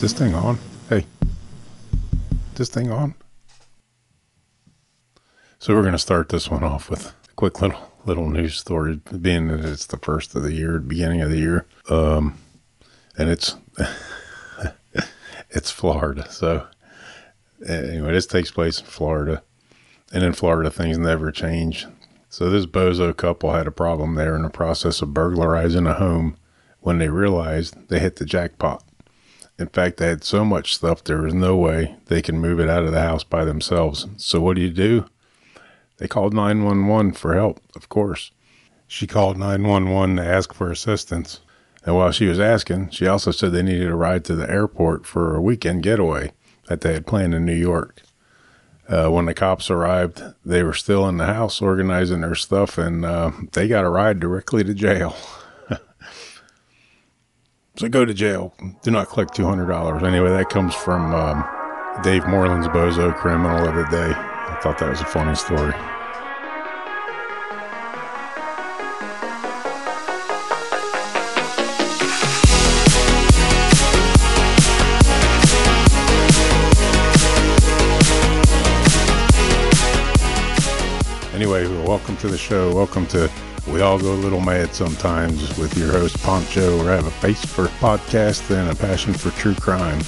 This thing on? Hey. This thing on? So we're going to start this one off with a quick little little news story, being that it's the first of the year, beginning of the year, um, and it's it's Florida. So anyway, this takes place in Florida, and in Florida things never change. So this bozo couple had a problem there in the process of burglarizing a home when they realized they hit the jackpot. In fact, they had so much stuff there was no way they can move it out of the house by themselves. So what do you do? They called 911 for help, of course. She called 911 to ask for assistance. And while she was asking, she also said they needed a ride to the airport for a weekend getaway that they had planned in New York. Uh, when the cops arrived, they were still in the house organizing their stuff, and uh, they got a ride directly to jail. so go to jail. Do not collect $200. Anyway, that comes from um, Dave Moreland's Bozo Criminal of the Day. I thought that was a funny story. Welcome to the show. Welcome to We All Go a Little Mad Sometimes with your host, Poncho. We have a face for podcast and a passion for true crime.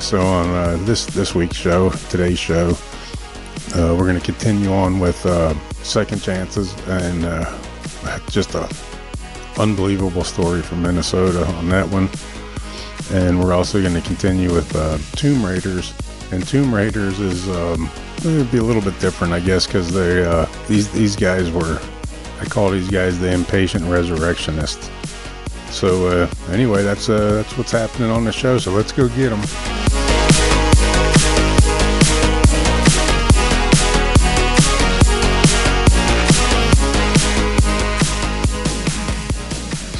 So on uh, this this week's show, today's show, uh, we're going to continue on with uh, second chances and uh, just a unbelievable story from Minnesota on that one. And we're also going to continue with uh, Tomb Raiders. And Tomb Raiders is um, it'd be a little bit different, I guess, because they uh, these these guys were I call these guys the impatient resurrectionists. So uh, anyway, that's uh, that's what's happening on the show. So let's go get them.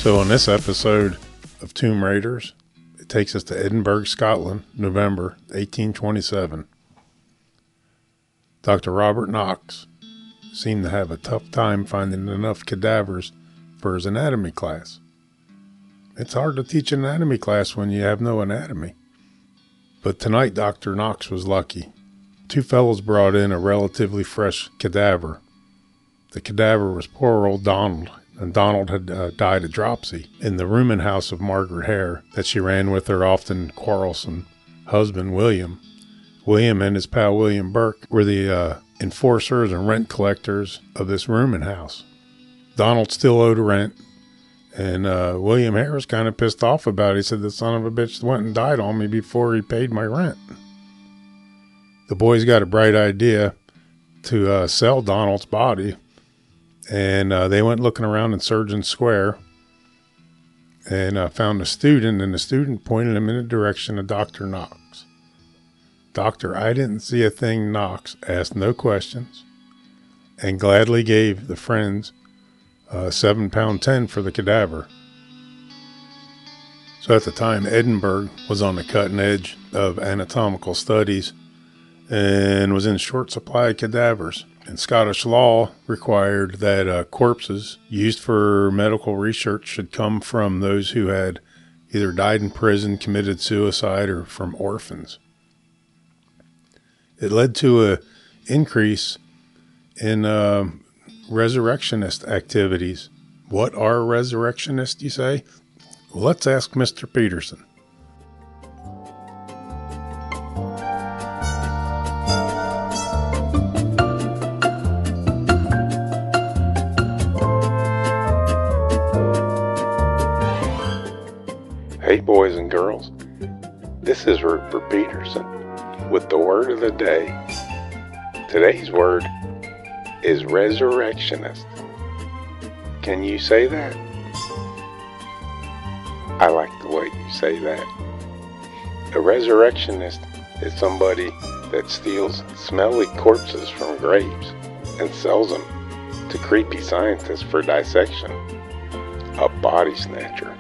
So on this episode of Tomb Raiders, it takes us to Edinburgh, Scotland, November 1827. Dr. Robert Knox seemed to have a tough time finding enough cadavers for his anatomy class. It's hard to teach an anatomy class when you have no anatomy. But tonight, Dr. Knox was lucky. Two fellows brought in a relatively fresh cadaver. The cadaver was poor old Donald, and Donald had uh, died of dropsy in the rooming house of Margaret Hare that she ran with her often quarrelsome husband, William. William and his pal William Burke were the uh, enforcers and rent collectors of this rooming house. Donald still owed rent, and uh, William Hare's kind of pissed off about it. He said, The son of a bitch went and died on me before he paid my rent. The boys got a bright idea to uh, sell Donald's body, and uh, they went looking around in Surgeon Square and uh, found a student, and the student pointed him in the direction of Dr. Knox. Doctor, I didn't see a thing. Knox asked no questions and gladly gave the friends uh, seven pound ten for the cadaver. So at the time, Edinburgh was on the cutting edge of anatomical studies and was in short supply of cadavers. And Scottish law required that uh, corpses used for medical research should come from those who had either died in prison, committed suicide, or from orphans. It led to a increase in uh, resurrectionist activities. What are resurrectionists, you say? Well, let's ask Mr. Peterson. Hey, boys and girls. This is Rupert Peterson with the word of the day. Today's word is resurrectionist. Can you say that? I like the way you say that. A resurrectionist is somebody that steals smelly corpses from graves and sells them to creepy scientists for dissection. A body snatcher.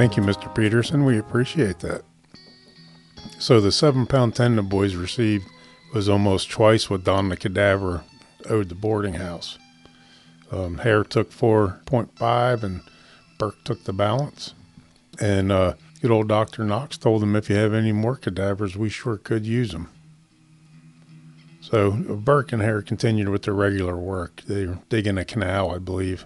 Thank you, Mr. Peterson. We appreciate that. So, the seven pound ten the boys received was almost twice what Don the cadaver owed the boarding house. Um, Hare took 4.5 and Burke took the balance. And uh, good old Dr. Knox told him if you have any more cadavers, we sure could use them. So Burke and Hare continued with their regular work. They were digging a canal, I believe,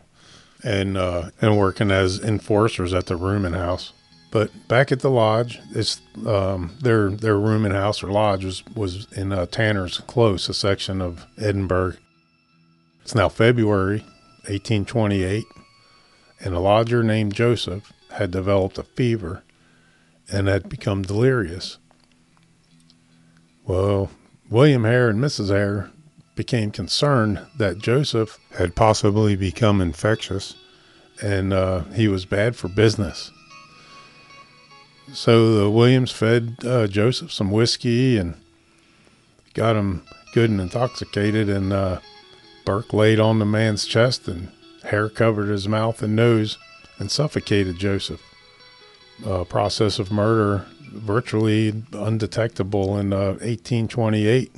and uh, and working as enforcers at the rooming house. But back at the lodge, it's um, their their rooming house or lodge was was in uh, Tanner's Close, a section of Edinburgh. It's now February, 1828, and a lodger named Joseph had developed a fever and had become delirious. Well, William Hare and Mrs. Hare became concerned that Joseph had possibly become infectious and uh, he was bad for business. So the Williams fed uh, Joseph some whiskey and got him good and intoxicated, and uh, Burke laid on the man's chest and Hare covered his mouth and nose and suffocated Joseph. A process of murder virtually undetectable in uh, 1828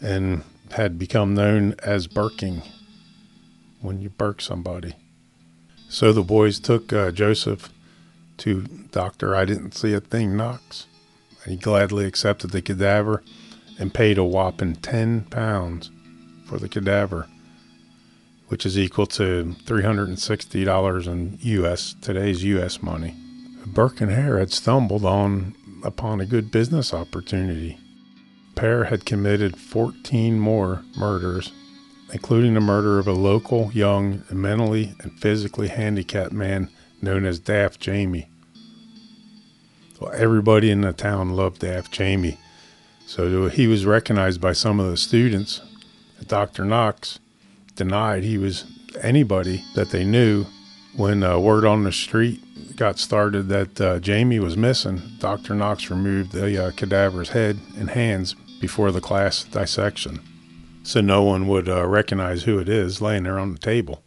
and had become known as burking when you burk somebody. So the boys took uh, Joseph to Doctor I Didn't See a Thing Knox. He gladly accepted the cadaver and paid a whopping 10 pounds for the cadaver, which is equal to $360 in US, today's US money. Burke and Hare had stumbled on upon a good business opportunity. Pair had committed 14 more murders, including the murder of a local, young, mentally and physically handicapped man known as Daft Jamie. Well, everybody in the town loved Daft Jamie, so he was recognized by some of the students. Dr. Knox denied he was anybody that they knew when uh, word on the street got started that uh, Jamie was missing, Dr. Knox removed the uh, cadaver's head and hands before the class dissection, so no one would uh, recognize who it is laying there on the table.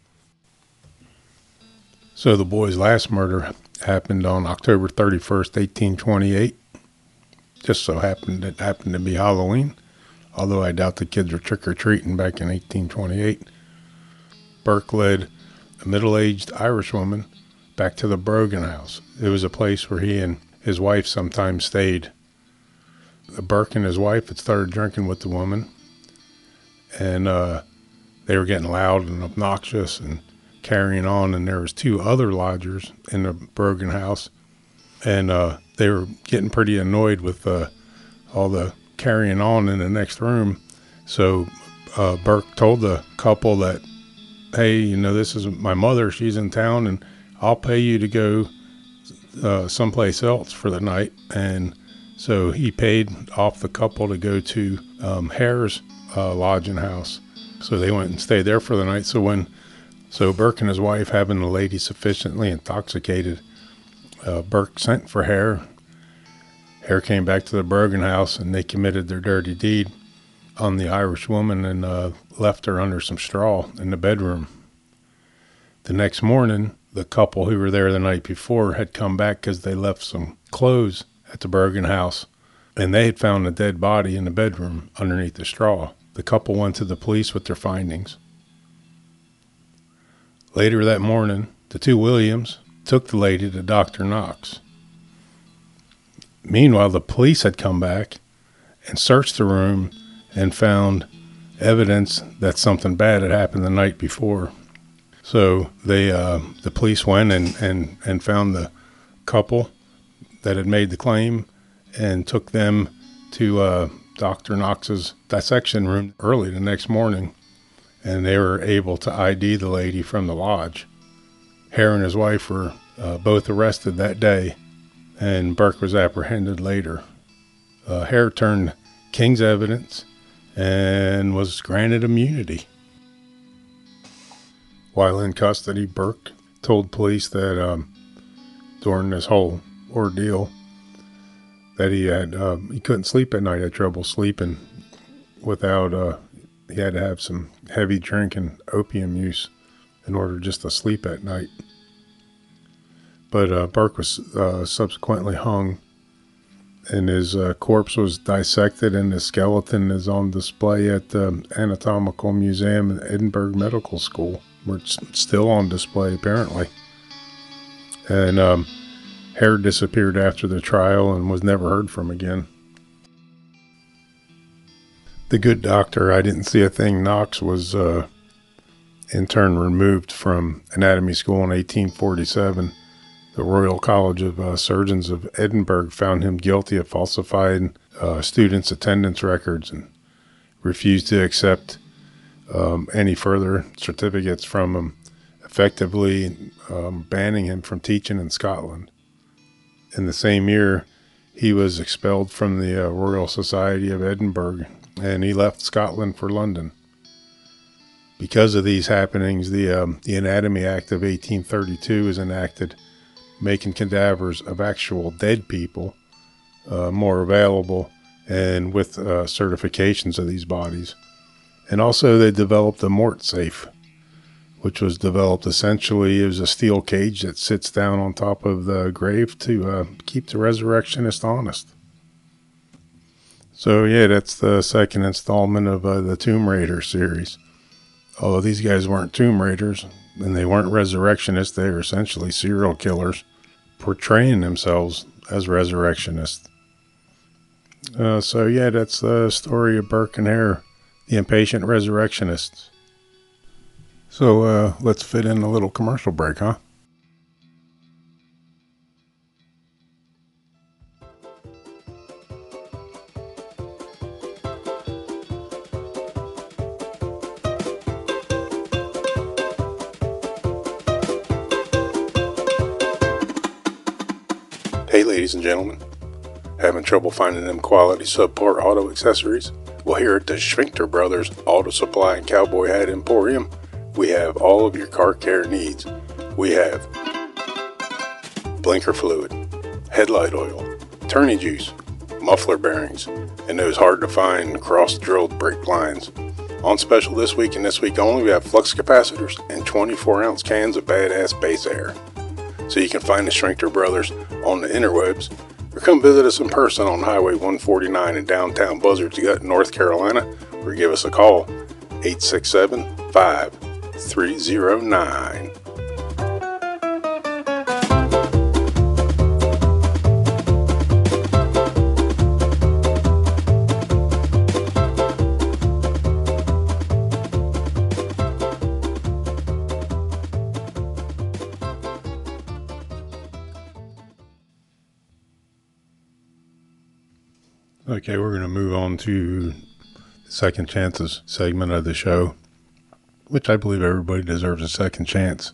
So the boy's last murder happened on October 31st, 1828. Just so happened it happened to be Halloween, although I doubt the kids were trick or treating back in 1828. Burke led a middle aged Irish woman back to the Brogan house. It was a place where he and his wife sometimes stayed. Burke and his wife had started drinking with the woman, and uh, they were getting loud and obnoxious and carrying on. And there was two other lodgers in the Brogan house, and uh, they were getting pretty annoyed with uh, all the carrying on in the next room. So uh, Burke told the couple that, "Hey, you know, this is my mother. She's in town, and." I'll pay you to go uh, someplace else for the night. And so he paid off the couple to go to um, Hare's uh, lodging house. So they went and stayed there for the night. So when, so Burke and his wife, having the lady sufficiently intoxicated, uh, Burke sent for Hare. Hare came back to the Brogan house and they committed their dirty deed on the Irish woman and uh, left her under some straw in the bedroom. The next morning, the couple who were there the night before had come back because they left some clothes at the Brogan house and they had found a dead body in the bedroom underneath the straw. The couple went to the police with their findings. Later that morning, the two Williams took the lady to Dr. Knox. Meanwhile, the police had come back and searched the room and found evidence that something bad had happened the night before. So they, uh, the police went and, and, and found the couple that had made the claim and took them to uh, Dr. Knox's dissection room early the next morning. And they were able to ID the lady from the lodge. Hare and his wife were uh, both arrested that day, and Burke was apprehended later. Uh, Hare turned King's evidence and was granted immunity. While in custody, Burke told police that um, during this whole ordeal that he had uh, he couldn't sleep at night, had trouble sleeping without uh, he had to have some heavy drink and opium use in order just to sleep at night. But uh, Burke was uh, subsequently hung and his uh, corpse was dissected, and his skeleton is on display at the Anatomical Museum at Edinburgh Medical School, where it's still on display apparently. And um, Hare disappeared after the trial and was never heard from again. The good doctor, I didn't see a thing. Knox was uh, in turn removed from anatomy school in 1847 the Royal College of uh, Surgeons of Edinburgh found him guilty of falsifying uh, students' attendance records and refused to accept um, any further certificates from him, effectively um, banning him from teaching in Scotland. In the same year, he was expelled from the uh, Royal Society of Edinburgh and he left Scotland for London. Because of these happenings, the, um, the Anatomy Act of 1832 was enacted making cadavers of actual dead people uh, more available and with uh, certifications of these bodies. And also, they developed a mort safe, which was developed essentially as a steel cage that sits down on top of the grave to uh, keep the resurrectionist honest. So, yeah, that's the second installment of uh, the Tomb Raider series. Although these guys weren't Tomb Raiders, and they weren't resurrectionists, they were essentially serial killers portraying themselves as resurrectionists. Uh, so, yeah, that's the story of Burke and Hare, the impatient resurrectionists. So, uh, let's fit in a little commercial break, huh? Hey, ladies and gentlemen. Having trouble finding them quality subpart auto accessories? Well, here at the Schwinkter Brothers Auto Supply and Cowboy Hat Emporium, we have all of your car care needs. We have blinker fluid, headlight oil, tourney juice, muffler bearings, and those hard to find cross drilled brake lines. On special this week and this week only, we have flux capacitors and 24 ounce cans of badass base air so you can find the Schrinkter Brothers on the interwebs or come visit us in person on Highway 149 in downtown Buzzards Gut, North Carolina, or give us a call 867 5309. Okay, we're going to move on to the second chances segment of the show, which I believe everybody deserves a second chance.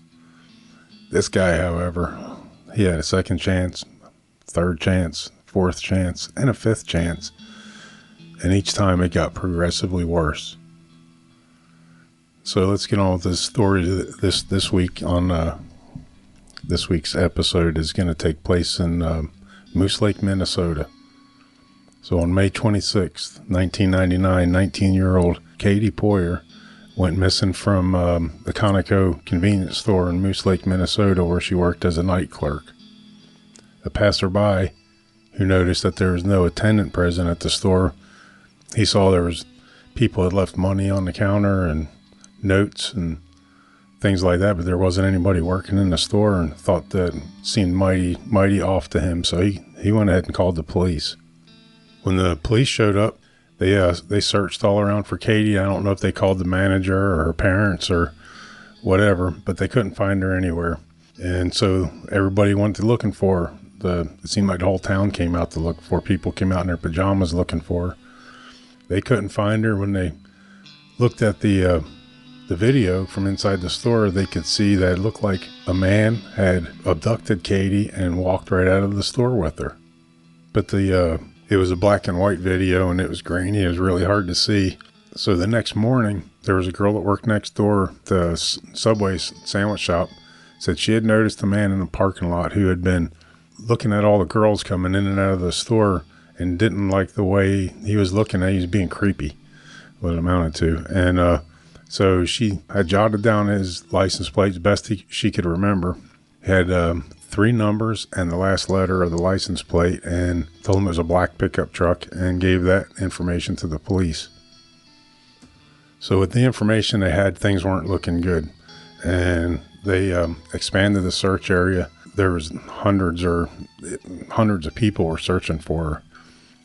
This guy, however, he had a second chance, third chance, fourth chance, and a fifth chance, and each time it got progressively worse. So let's get on with this story. This this week on uh, this week's episode is going to take place in uh, Moose Lake, Minnesota. So on May 26th, 1999, 19 year old Katie Poirier went missing from um, the Conoco convenience store in Moose Lake, Minnesota, where she worked as a night clerk. A passerby who noticed that there was no attendant present at the store, he saw there was people had left money on the counter and notes and things like that, but there wasn't anybody working in the store and thought that seemed mighty, mighty off to him. So he, he went ahead and called the police. When the police showed up, they uh, they searched all around for Katie. I don't know if they called the manager or her parents or whatever, but they couldn't find her anywhere. And so everybody went to looking for her. The it seemed like the whole town came out to look for. People came out in their pajamas looking for her. They couldn't find her when they looked at the uh, the video from inside the store. They could see that it looked like a man had abducted Katie and walked right out of the store with her. But the uh, it was a black and white video and it was grainy. It was really hard to see. So the next morning, there was a girl that worked next door, the Subway sandwich shop, said she had noticed a man in the parking lot who had been looking at all the girls coming in and out of the store and didn't like the way he was looking at. He was being creepy, what it amounted to. And uh, so she had jotted down his license plate as best he, she could remember. Had um, three numbers and the last letter of the license plate and told them it was a black pickup truck and gave that information to the police. So, with the information they had, things weren't looking good. And they um, expanded the search area. There was hundreds or hundreds of people were searching for her.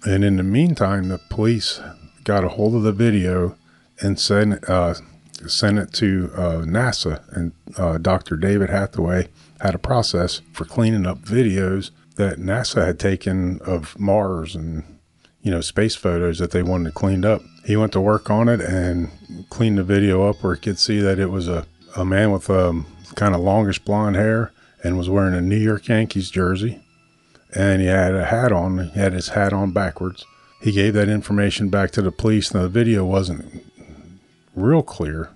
And in the meantime, the police got a hold of the video and sent, uh, sent it to uh, NASA. And uh, Dr. David Hathaway had a process for cleaning up videos that NASA had taken of Mars and you know space photos that they wanted cleaned up. He went to work on it and cleaned the video up where he could see that it was a, a man with um, kind of longish blonde hair and was wearing a New York Yankees jersey. And he had a hat on. He had his hat on backwards. He gave that information back to the police. Now, the video wasn't real clear,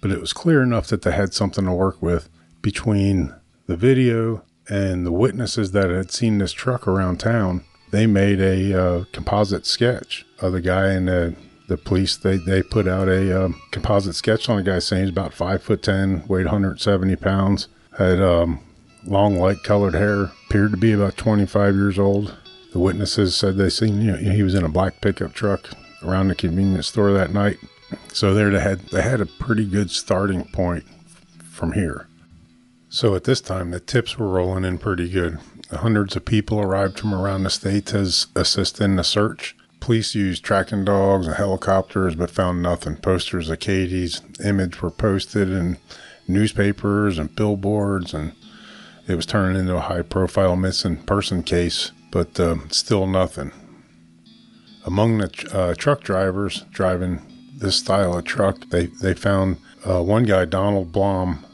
but it was clear enough that they had something to work with between the video and the witnesses that had seen this truck around town, they made a uh, composite sketch of the guy and the, the police. They, they put out a um, composite sketch on the guy saying he's about five foot ten, weighed 170 pounds, had um, long light colored hair, appeared to be about 25 years old. The witnesses said they seen you know, he was in a black pickup truck around the convenience store that night. So there they had they had a pretty good starting point from here. So at this time, the tips were rolling in pretty good. Hundreds of people arrived from around the state to assist in the search. Police used tracking dogs and helicopters, but found nothing. Posters of Katie's image were posted in newspapers and billboards, and it was turning into a high-profile missing person case, but uh, still nothing. Among the uh, truck drivers driving this style of truck, they, they found uh, one guy, Donald Blom,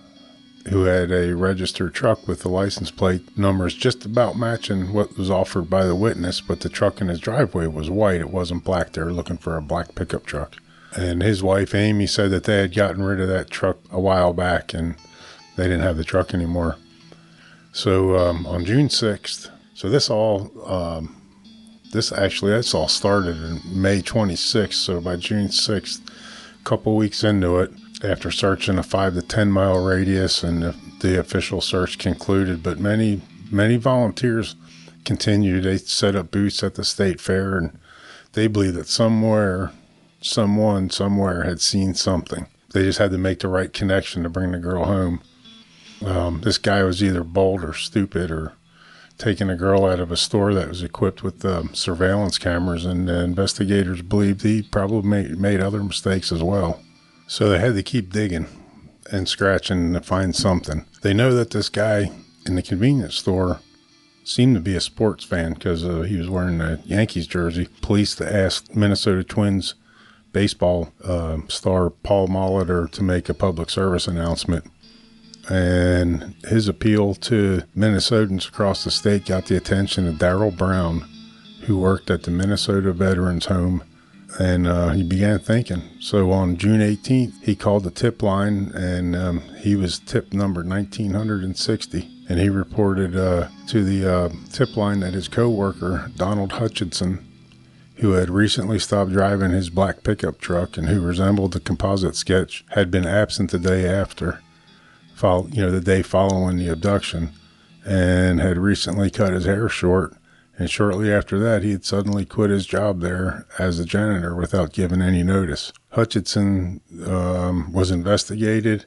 who had a registered truck with the license plate numbers just about matching what was offered by the witness, but the truck in his driveway was white. It wasn't black. They were looking for a black pickup truck. And his wife, Amy, said that they had gotten rid of that truck a while back and they didn't have the truck anymore. So um, on June 6th, so this all, um, this actually, this all started in May 26th. So by June 6th, a couple weeks into it, after searching a five to 10 mile radius, and the, the official search concluded. But many, many volunteers continued. They set up booths at the state fair, and they believe that somewhere, someone, somewhere had seen something. They just had to make the right connection to bring the girl home. Um, this guy was either bold or stupid or taking a girl out of a store that was equipped with um, surveillance cameras, and investigators believed he probably made, made other mistakes as well. So they had to keep digging and scratching to find something. They know that this guy in the convenience store seemed to be a sports fan because uh, he was wearing a Yankees jersey. Police asked Minnesota Twins baseball uh, star Paul Molitor to make a public service announcement. And his appeal to Minnesotans across the state got the attention of Daryl Brown, who worked at the Minnesota Veterans Home and uh, he began thinking. So on June 18th, he called the tip line, and um, he was tip number 1960. And he reported uh, to the uh, tip line that his coworker Donald Hutchinson, who had recently stopped driving his black pickup truck and who resembled the composite sketch, had been absent the day after, you know, the day following the abduction, and had recently cut his hair short and shortly after that, he had suddenly quit his job there as a janitor without giving any notice. Hutchinson um, was investigated.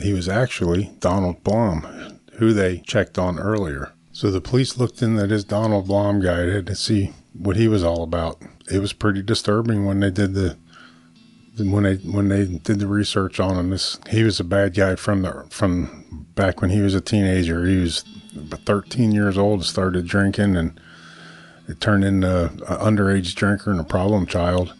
He was actually Donald Blom, who they checked on earlier. So the police looked in at his Donald Blom guide to see what he was all about. It was pretty disturbing when they did the when they when they did the research on him. This he was a bad guy from the from back when he was a teenager. He was 13 years old, and started drinking and it turned into an underage drinker and a problem child.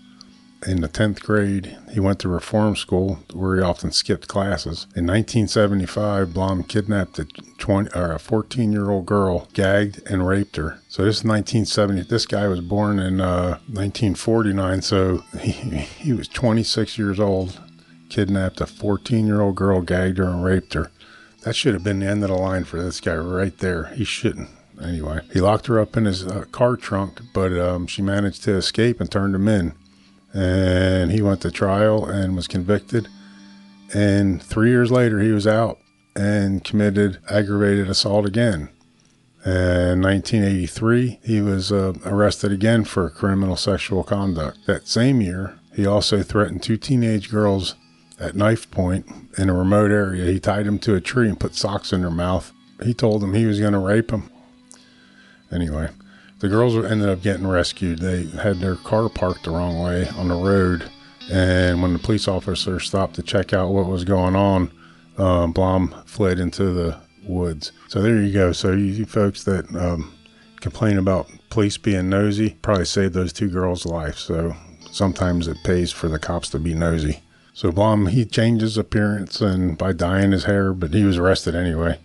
In the 10th grade, he went to reform school where he often skipped classes. In 1975, Blom kidnapped a 20 or a 14 year old girl, gagged and raped her. So this is 1970. This guy was born in uh, 1949, so he, he was 26 years old, kidnapped a 14 year old girl, gagged her, and raped her. That should have been the end of the line for this guy right there. He shouldn't anyway, he locked her up in his uh, car trunk, but um, she managed to escape and turned him in. And he went to trial and was convicted. And three years later, he was out and committed aggravated assault again. In 1983, he was uh, arrested again for criminal sexual conduct. That same year, he also threatened two teenage girls at knife point in a remote area. He tied them to a tree and put socks in their mouth. He told them he was going to rape them. Anyway, the girls ended up getting rescued. They had their car parked the wrong way on the road. And when the police officer stopped to check out what was going on, uh, Blom fled into the woods. So there you go. So you, you folks that um, complain about police being nosy probably saved those two girls' lives. So sometimes it pays for the cops to be nosy. So Blom he changed his appearance and by dyeing his hair, but he was arrested anyway.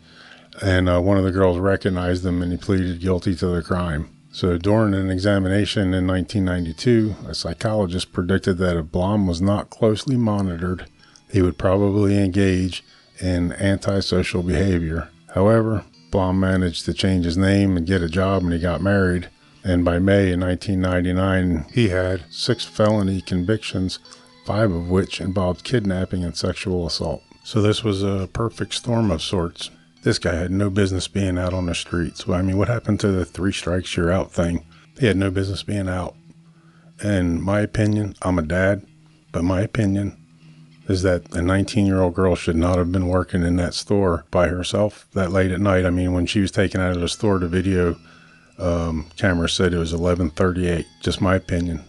And uh, one of the girls recognized him and he pleaded guilty to the crime. So during an examination in 1992, a psychologist predicted that if Blom was not closely monitored, he would probably engage in antisocial behavior. However, Blom managed to change his name and get a job and he got married. And by May in 1999, he had six felony convictions, five of which involved kidnapping and sexual assault. So this was a perfect storm of sorts. This guy had no business being out on the streets. Well, I mean, what happened to the three strikes you're out thing? He had no business being out. And my opinion, I'm a dad, but my opinion is that a 19 year old girl should not have been working in that store by herself that late at night. I mean, when she was taken out of the store, the video um, camera said it was 11:38. Just my opinion.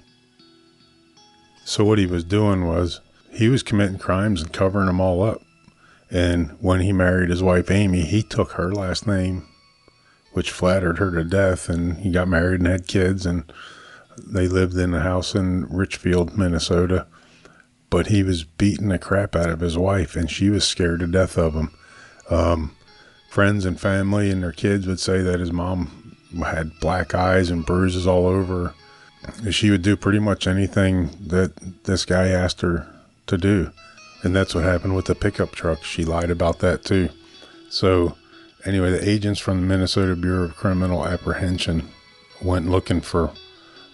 So what he was doing was he was committing crimes and covering them all up. And when he married his wife Amy, he took her last name, which flattered her to death. And he got married and had kids, and they lived in a house in Richfield, Minnesota. But he was beating the crap out of his wife, and she was scared to death of him. Um, friends and family and their kids would say that his mom had black eyes and bruises all over. She would do pretty much anything that this guy asked her to do. And that's what happened with the pickup truck. She lied about that too. So, anyway, the agents from the Minnesota Bureau of Criminal Apprehension went looking for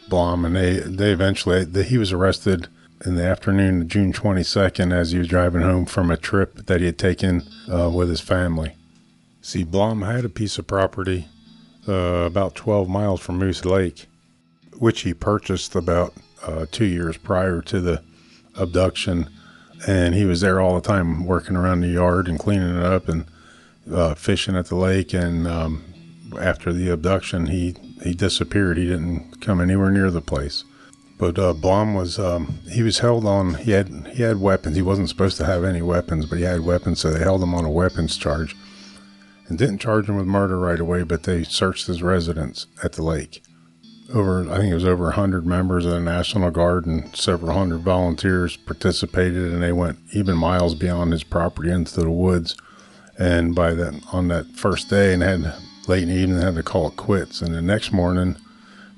Blom, and they they eventually they, he was arrested in the afternoon of June 22nd as he was driving home from a trip that he had taken uh, with his family. See, Blom had a piece of property uh, about 12 miles from Moose Lake, which he purchased about uh, two years prior to the abduction and he was there all the time working around the yard and cleaning it up and uh, fishing at the lake. And um, after the abduction, he he disappeared. He didn't come anywhere near the place. But uh, Blom was um, he was held on. He had he had weapons. He wasn't supposed to have any weapons, but he had weapons, so they held him on a weapons charge, and didn't charge him with murder right away. But they searched his residence at the lake over I think it was over 100 members of the National Guard and several hundred volunteers participated and they went even miles beyond his property into the woods. And by that on that first day and had late in the evening had to call it quits. And the next morning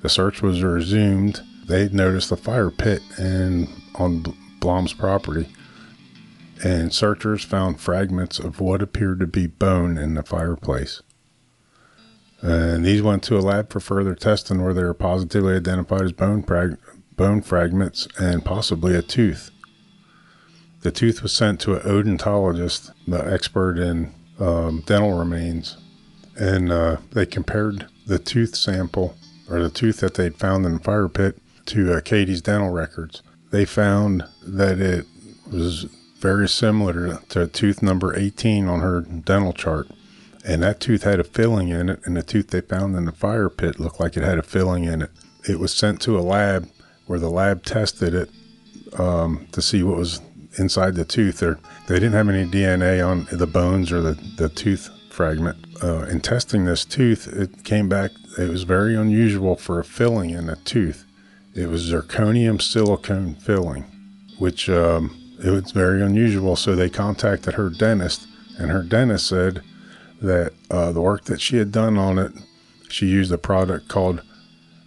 the search was resumed. They noticed a fire pit and on Blom's property. And searchers found fragments of what appeared to be bone in the fireplace and these went to a lab for further testing where they were positively identified as bone, bone fragments and possibly a tooth. The tooth was sent to an odontologist, the expert in um, dental remains, and uh, they compared the tooth sample or the tooth that they'd found in the fire pit to uh, Katie's dental records. They found that it was very similar to tooth number 18 on her dental chart and that tooth had a filling in it, and the tooth they found in the fire pit looked like it had a filling in it. It was sent to a lab where the lab tested it um, to see what was inside the tooth. Or they didn't have any DNA on the bones or the, the tooth fragment. Uh, in testing this tooth, it came back. It was very unusual for a filling in a tooth. It was zirconium silicone filling, which um, it was very unusual. So they contacted her dentist, and her dentist said that uh, the work that she had done on it, she used a product called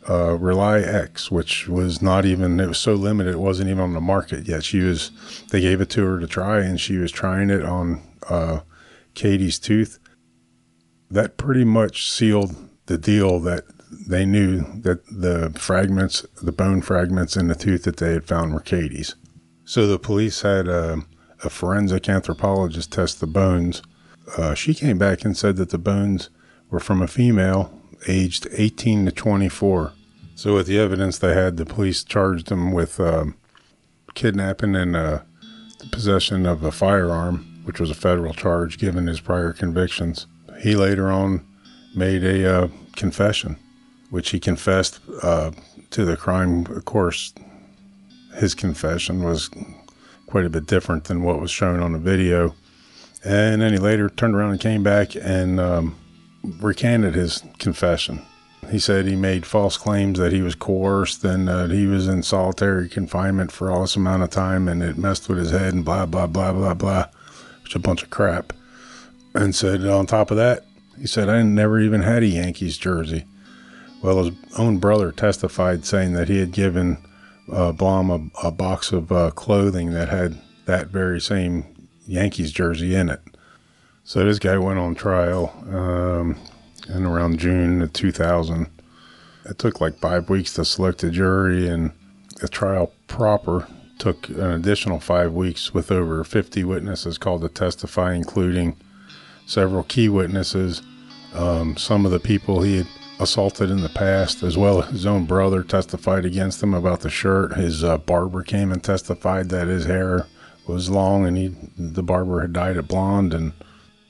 uh, Rely X, which was not even, it was so limited, it wasn't even on the market yet. She was, they gave it to her to try, and she was trying it on uh, Katie's tooth. That pretty much sealed the deal that they knew that the fragments, the bone fragments in the tooth that they had found were Katie's. So the police had a, a forensic anthropologist test the bones uh, she came back and said that the bones were from a female aged 18 to 24. So, with the evidence they had, the police charged him with um, kidnapping and uh, the possession of a firearm, which was a federal charge given his prior convictions. He later on made a uh, confession, which he confessed uh, to the crime. Of course, his confession was quite a bit different than what was shown on the video. And then he later turned around and came back and um, recanted his confession. He said he made false claims that he was coerced and that he was in solitary confinement for all this amount of time and it messed with his head and blah, blah, blah, blah, blah, which a bunch of crap. And said, on top of that, he said, I never even had a Yankees jersey. Well, his own brother testified saying that he had given uh, Blom a, a, box of uh, clothing that had that very same Yankees jersey in it. So this guy went on trial um, in around June of 2000. It took like five weeks to select a jury, and the trial proper took an additional five weeks with over 50 witnesses called to testify, including several key witnesses, um, some of the people he had assaulted in the past, as well as his own brother testified against him about the shirt. His uh, barber came and testified that his hair was long and he the barber had dyed it blonde. And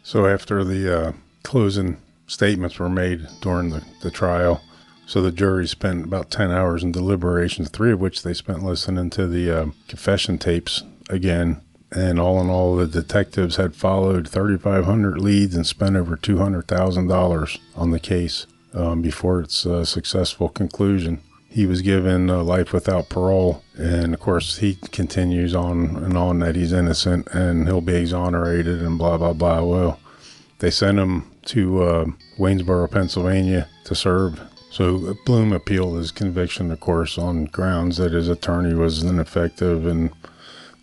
so after the uh, closing statements were made during the, the trial, so the jury spent about 10 hours in deliberations, three of which they spent listening to the uh, confession tapes again and all in all, the detectives had followed 3,500 leads and spent over $200,000 on the case um, before its uh, successful conclusion. He was given life without parole, and of course, he continues on and on that he's innocent and he'll be exonerated and blah, blah, blah. Well, they sent him to uh, Waynesboro, Pennsylvania to serve. So Blom appealed his conviction, of course, on grounds that his attorney was ineffective and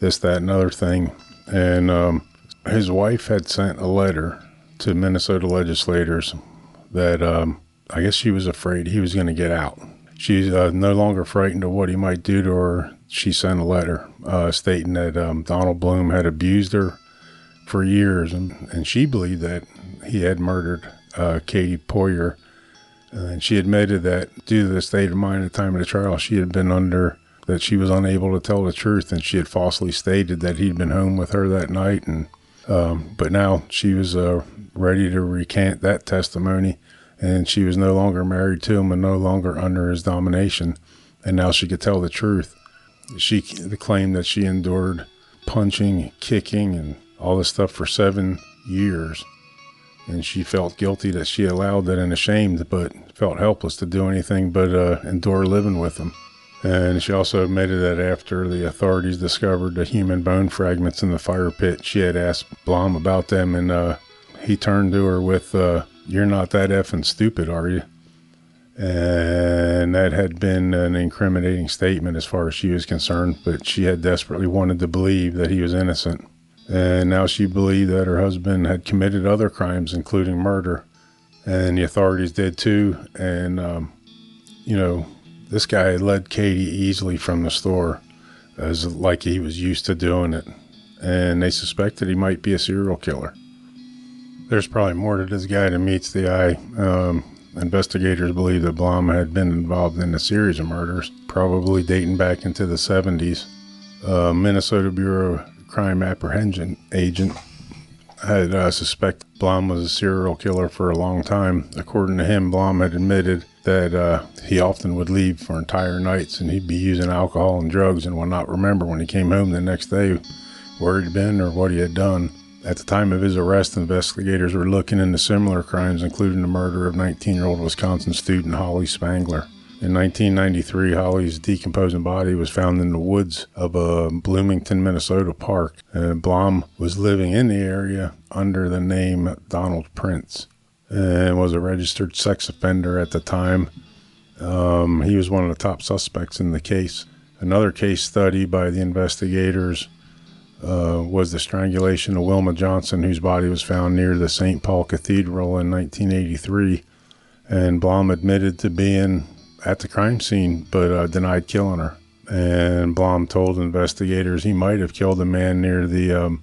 this, that, and other thing. And um, his wife had sent a letter to Minnesota legislators that um, I guess she was afraid he was going to get out. She's uh, no longer frightened of what he might do to her. She sent a letter uh, stating that um, Donald Blom had abused her for years, and, and she believed that he had murdered uh, Katie Poirier. And she admitted that due to the state of mind at the time of the trial, she had been under that she was unable to tell the truth, and she had falsely stated that he'd been home with her that night. And um, but now she was uh, ready to recant that testimony, and she was no longer married to him and no longer under his domination, and now she could tell the truth. She claimed that she endured punching, kicking, and all this stuff for seven years. And she felt guilty that she allowed that and ashamed, but felt helpless to do anything but uh, endure living with him. And she also admitted that after the authorities discovered the human bone fragments in the fire pit, she had asked Blom about them, and uh, he turned to her with, uh, You're not that effing stupid, are you? And that had been an incriminating statement as far as she was concerned, but she had desperately wanted to believe that he was innocent. And now she believed that her husband had committed other crimes, including murder. And the authorities did too. And, um, you know, this guy had led Katie easily from the store as like he was used to doing it, and they suspected he might be a serial killer. There's probably more to this guy than meets the eye. Um, investigators believe that Blom had been involved in a series of murders, probably dating back into the 70s. Uh, Minnesota Bureau of Crime Apprehension agent had uh, suspected Blom was a serial killer for a long time. According to him, Blom had admitted that uh, he often would leave for entire nights and he'd be using alcohol and drugs and would not remember when he came home the next day where he'd been or what he had done. At the time of his arrest, investigators were looking into similar crimes, including the murder of 19 year old Wisconsin student Holly Spangler. In 1993, Holly's decomposing body was found in the woods of a Bloomington, Minnesota park. And Blom was living in the area under the name Donald Prince and was a registered sex offender at the time. Um, he was one of the top suspects in the case. Another case study by the investigators uh, was the strangulation of Wilma Johnson, whose body was found near the St. Paul Cathedral in 1983. And Blom admitted to being at the crime scene, but uh, denied killing her. And Blom told investigators he might have killed a man near the um,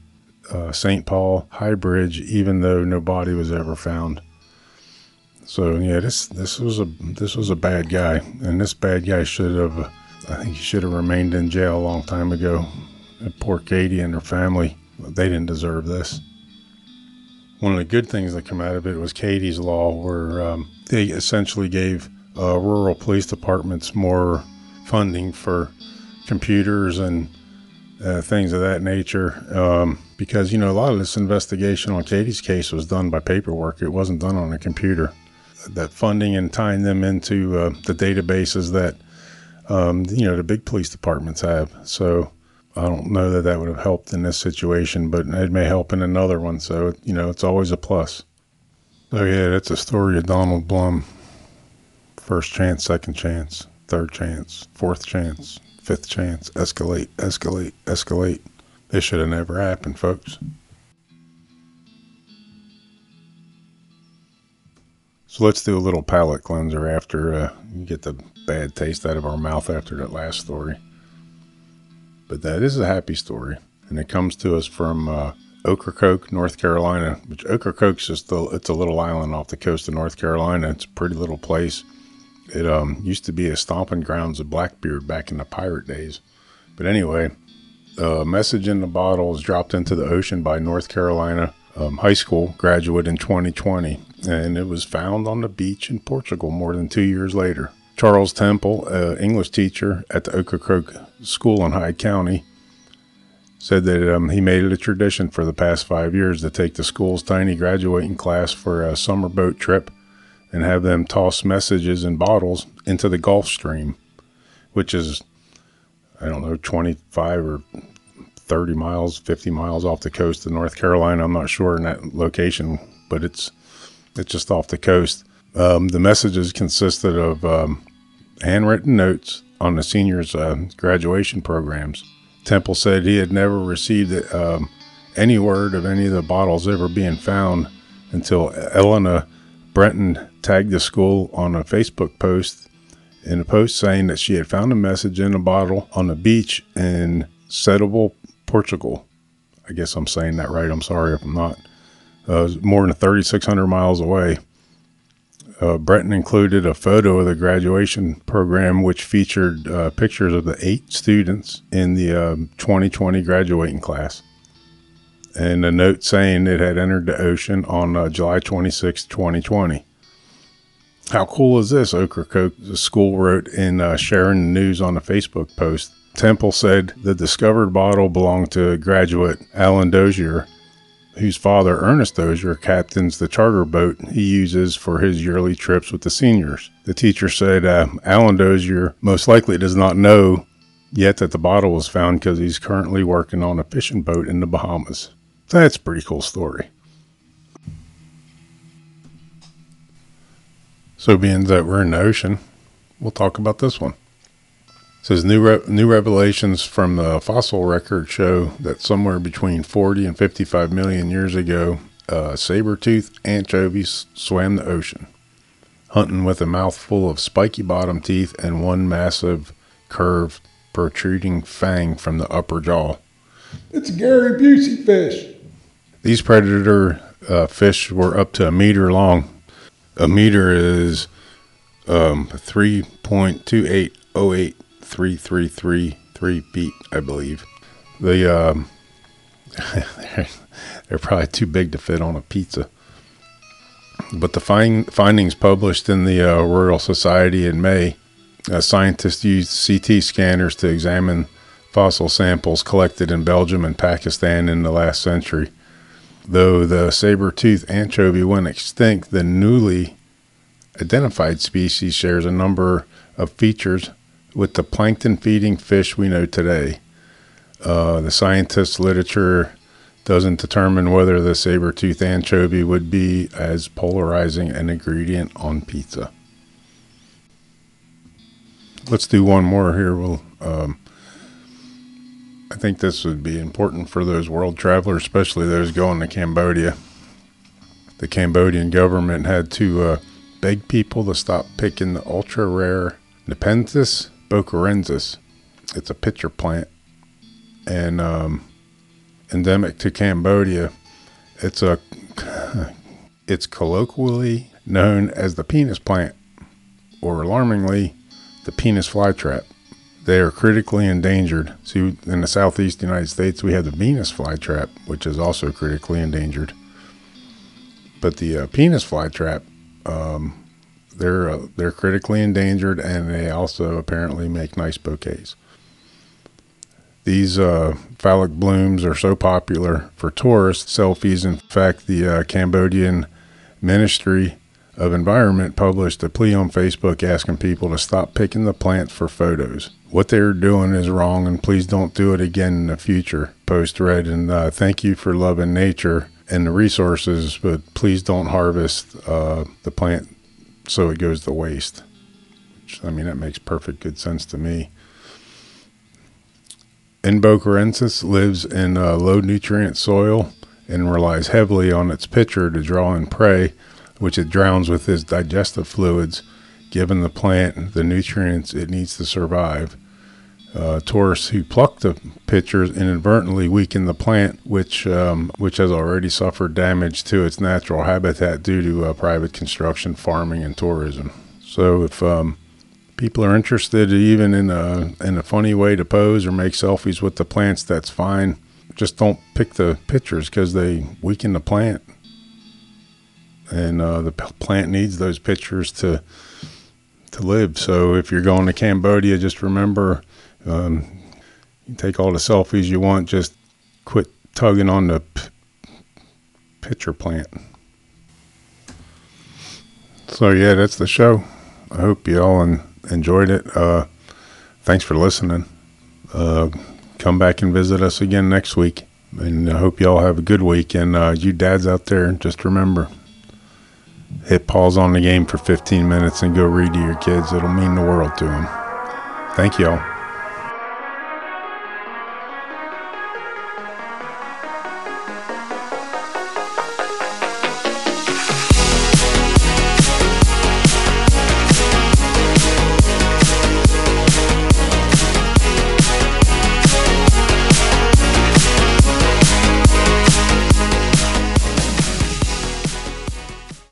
uh, St. Paul High Bridge, even though no body was ever found. So yeah, this this was a this was a bad guy, and this bad guy should have. I think he should have remained in jail a long time ago. And poor Katie and her family, they didn't deserve this. One of the good things that came out of it was Katie's law, where um, they essentially gave uh, rural police departments more funding for computers and uh, things of that nature. Um, because, you know, a lot of this investigation on Katie's case was done by paperwork, it wasn't done on a computer. That funding and tying them into uh, the databases that, um, you know, the big police departments have. So I don't know that that would have helped in this situation, but it may help in another one. So, you know, it's always a plus. Oh, yeah, that's a story of Donald Blom. First chance, second chance, third chance, fourth chance, fifth chance, escalate, escalate, escalate. This should have never happened, folks. So let's do a little palate cleanser after uh, get the bad taste out of our mouth after that last story. But that is a happy story, and it comes to us from uh, Ocracoke, North Carolina. Which Ocracoke's just a, it's a little island off the coast of North Carolina. It's a pretty little place. It um, used to be a stomping grounds of Blackbeard back in the pirate days. But anyway, a message in the bottle was dropped into the ocean by North Carolina um, high school graduate in 2020, and it was found on the beach in Portugal more than two years later. Charles Temple, an English teacher at the Ocracoke School in Hyde County, said that um, he made it a tradition for the past five years to take the school's tiny graduating class for a summer boat trip and have them toss messages in bottles into the Gulf Stream, which is, I don't know, 25 or 30 miles, 50 miles off the coast of North Carolina. I'm not sure in that location, but it's it's just off the coast. Um, the messages consisted of um, handwritten notes on the seniors' uh, graduation programs. Temple said he had never received um, any word of any of the bottles ever being found until Elena Brenton tagged the school on a Facebook post in a post saying that she had found a message in a bottle on the beach in Setúbal, Portugal. I guess I'm saying that right. I'm sorry if I'm not. Uh, more than 3,600 miles away. Uh, Breton included a photo of the graduation program, which featured uh, pictures of the eight students in the um, 2020 graduating class and a note saying it had entered the ocean on uh, July 26, 2020. How cool is this? Ocracoke school wrote in uh, sharing the news on a Facebook post. Temple said the discovered bottle belonged to graduate Alan Dozier, whose father, Ernest Dozier, captains the charter boat he uses for his yearly trips with the seniors. The teacher said uh, Alan Dozier most likely does not know yet that the bottle was found because he's currently working on a fishing boat in the Bahamas. That's a pretty cool story. So, being that we're in the ocean, we'll talk about this one. It says new re- new revelations from the fossil record show that somewhere between 40 and 55 million years ago, uh, saber-toothed anchovies swam the ocean, hunting with a mouthful of spiky bottom teeth and one massive, curved, protruding fang from the upper jaw. It's a Gary Busey fish. These predator uh, fish were up to a meter long. A meter is um, 3.2808333 feet, I believe. The um, they're probably too big to fit on a pizza. But the find, findings published in the uh, Royal Society in May, uh, scientists used CT scanners to examine fossil samples collected in Belgium and Pakistan in the last century. Though the saber-toothed anchovy went extinct, the newly identified species shares a number of features with the plankton-feeding fish we know today. Uh, the scientists' literature doesn't determine whether the saber-toothed anchovy would be as polarizing an ingredient on pizza. Let's do one more here. We'll um, I think this would be important for those world travelers, especially those going to Cambodia. The Cambodian government had to uh, beg people to stop picking the ultra rare Nepenthes bokorensis. It's a pitcher plant and um, endemic to Cambodia. It's a it's colloquially known as the penis plant, or alarmingly, the penis flytrap. They are critically endangered. See, in the southeast United States, we have the Venus flytrap, which is also critically endangered. But the uh, penis flytrap, um, they're uh, they're critically endangered, and they also apparently make nice bouquets. These uh, phallic blooms are so popular for tourist selfies. In fact, the uh, Cambodian Ministry of Environment published a plea on Facebook asking people to stop picking the plants for photos. What they're doing is wrong, and please don't do it again in the future. Post read, and uh, thank you for loving nature and the resources, but please don't harvest uh, the plant so it goes to waste. Which, I mean, that makes perfect good sense to me. N. bokorensis lives in uh, low nutrient soil and relies heavily on its pitcher to draw in prey, which it drowns with its digestive fluids, giving the plant the nutrients it needs to survive. Uh, tourists who pluck the pitchers inadvertently weaken the plant, which um, which has already suffered damage to its natural habitat due to uh, private construction, farming, and tourism. So if um, people are interested even in a in a funny way to pose or make selfies with the plants, that's fine. Just don't pick the pitchers because they weaken the plant, and uh, the plant needs those pitchers to to live. So if you're going to Cambodia, just remember, um, you take all the selfies you want. Just quit tugging on the p- picture plant. So yeah, that's the show. I hope you all enjoyed it. Uh, thanks for listening. Uh, come back and visit us again next week. And I hope you all have a good week. And uh, you dads out there, just remember hit pause on the game for 15 minutes and go read to your kids. It'll mean the world to them. Thank you all.